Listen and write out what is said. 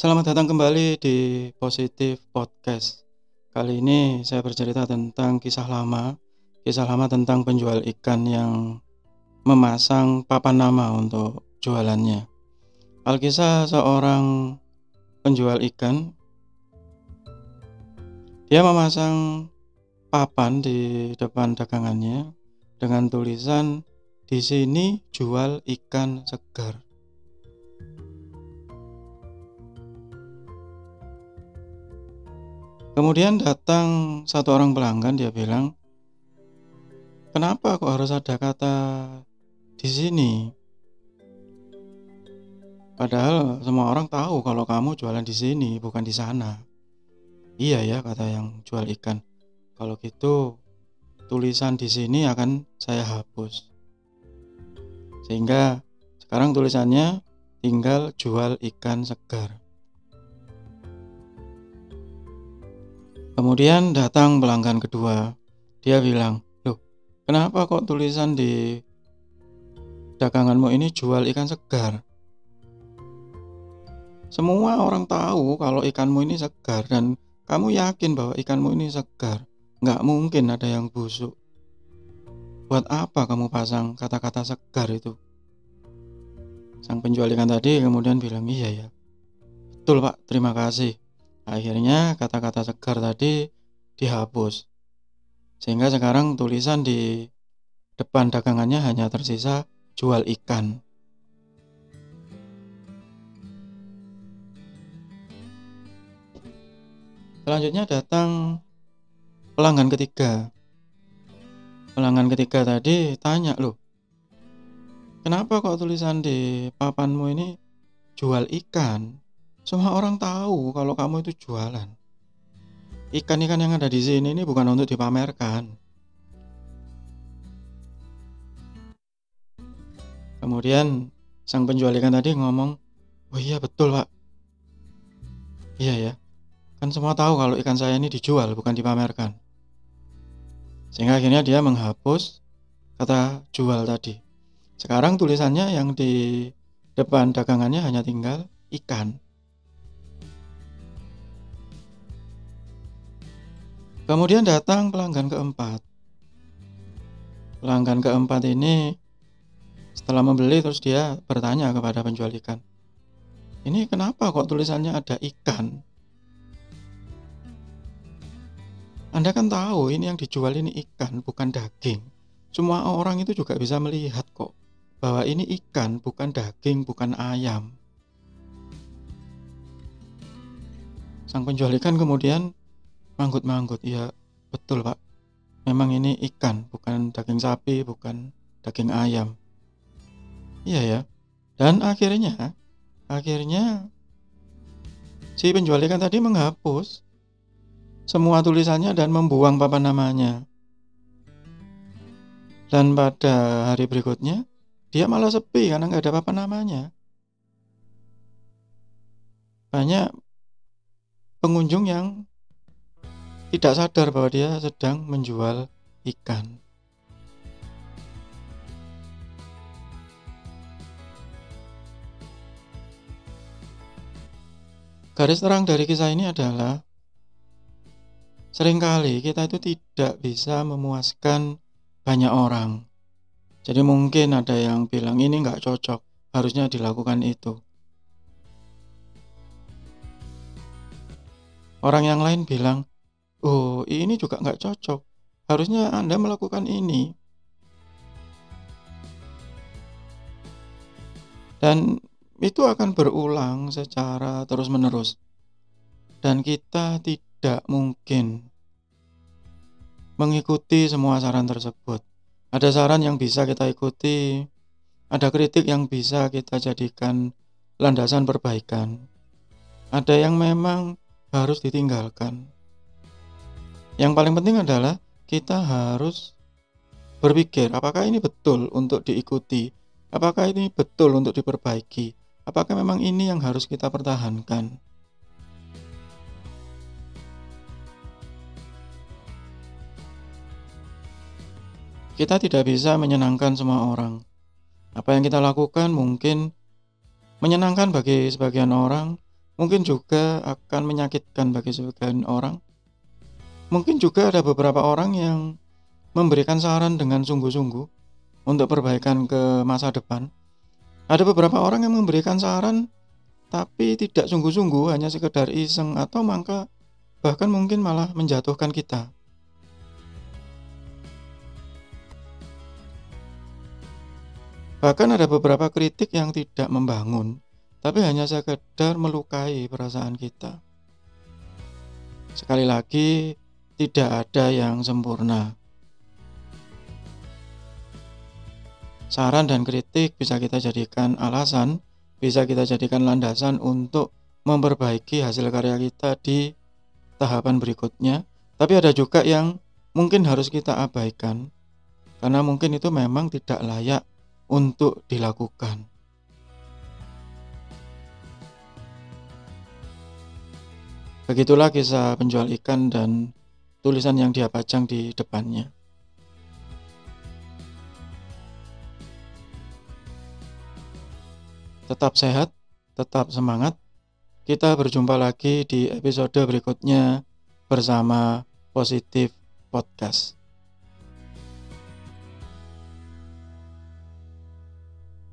Selamat datang kembali di Positif Podcast. Kali ini saya bercerita tentang kisah lama, kisah lama tentang penjual ikan yang memasang papan nama untuk jualannya. Alkisah seorang penjual ikan. Dia memasang papan di depan dagangannya dengan tulisan di sini jual ikan segar. Kemudian datang satu orang pelanggan, dia bilang, "Kenapa kok harus ada kata di sini?" Padahal semua orang tahu kalau kamu jualan di sini, bukan di sana. Iya ya, kata yang jual ikan. Kalau gitu, tulisan di sini akan saya hapus. Sehingga sekarang tulisannya tinggal jual ikan segar. Kemudian datang pelanggan kedua. Dia bilang, "Loh, kenapa kok tulisan di daganganmu ini jual ikan segar?" Semua orang tahu kalau ikanmu ini segar dan kamu yakin bahwa ikanmu ini segar. Nggak mungkin ada yang busuk. Buat apa kamu pasang kata-kata segar itu? Sang penjual ikan tadi kemudian bilang, iya ya. Betul pak, terima kasih. Akhirnya kata-kata segar tadi dihapus. Sehingga sekarang tulisan di depan dagangannya hanya tersisa jual ikan. Selanjutnya datang pelanggan ketiga. Pelanggan ketiga tadi tanya, "Loh, kenapa kok tulisan di papanmu ini jual ikan?" Semua orang tahu kalau kamu itu jualan. Ikan-ikan yang ada di sini ini bukan untuk dipamerkan. Kemudian sang penjual ikan tadi ngomong, "Oh iya betul, Pak." Iya ya. Kan semua tahu kalau ikan saya ini dijual bukan dipamerkan. Sehingga akhirnya dia menghapus kata jual tadi. Sekarang tulisannya yang di depan dagangannya hanya tinggal ikan. Kemudian datang pelanggan keempat. Pelanggan keempat ini setelah membeli terus dia bertanya kepada penjual ikan. Ini kenapa kok tulisannya ada ikan? Anda kan tahu ini yang dijual ini ikan bukan daging. Semua orang itu juga bisa melihat kok bahwa ini ikan bukan daging, bukan ayam. Sang penjual ikan kemudian Manggut-manggut, iya betul pak. Memang ini ikan, bukan daging sapi, bukan daging ayam. Iya ya. Dan akhirnya, akhirnya si penjual ikan tadi menghapus semua tulisannya dan membuang papan namanya. Dan pada hari berikutnya, dia malah sepi karena nggak ada papan namanya. Banyak pengunjung yang tidak sadar bahwa dia sedang menjual ikan. Garis terang dari kisah ini adalah sering kali kita itu tidak bisa memuaskan banyak orang. Jadi mungkin ada yang bilang ini nggak cocok, harusnya dilakukan itu. Orang yang lain bilang, Oh, ini juga nggak cocok. Harusnya Anda melakukan ini. Dan itu akan berulang secara terus-menerus. Dan kita tidak mungkin mengikuti semua saran tersebut. Ada saran yang bisa kita ikuti, ada kritik yang bisa kita jadikan landasan perbaikan. Ada yang memang harus ditinggalkan. Yang paling penting adalah kita harus berpikir apakah ini betul untuk diikuti, apakah ini betul untuk diperbaiki, apakah memang ini yang harus kita pertahankan. Kita tidak bisa menyenangkan semua orang. Apa yang kita lakukan mungkin menyenangkan bagi sebagian orang, mungkin juga akan menyakitkan bagi sebagian orang. Mungkin juga ada beberapa orang yang memberikan saran dengan sungguh-sungguh untuk perbaikan ke masa depan. Ada beberapa orang yang memberikan saran tapi tidak sungguh-sungguh, hanya sekedar iseng atau maka bahkan mungkin malah menjatuhkan kita. Bahkan ada beberapa kritik yang tidak membangun, tapi hanya sekedar melukai perasaan kita. Sekali lagi, tidak ada yang sempurna. Saran dan kritik bisa kita jadikan alasan, bisa kita jadikan landasan untuk memperbaiki hasil karya kita di tahapan berikutnya. Tapi ada juga yang mungkin harus kita abaikan, karena mungkin itu memang tidak layak untuk dilakukan. Begitulah kisah penjual ikan dan tulisan yang dia pajang di depannya. Tetap sehat, tetap semangat. Kita berjumpa lagi di episode berikutnya bersama Positif Podcast.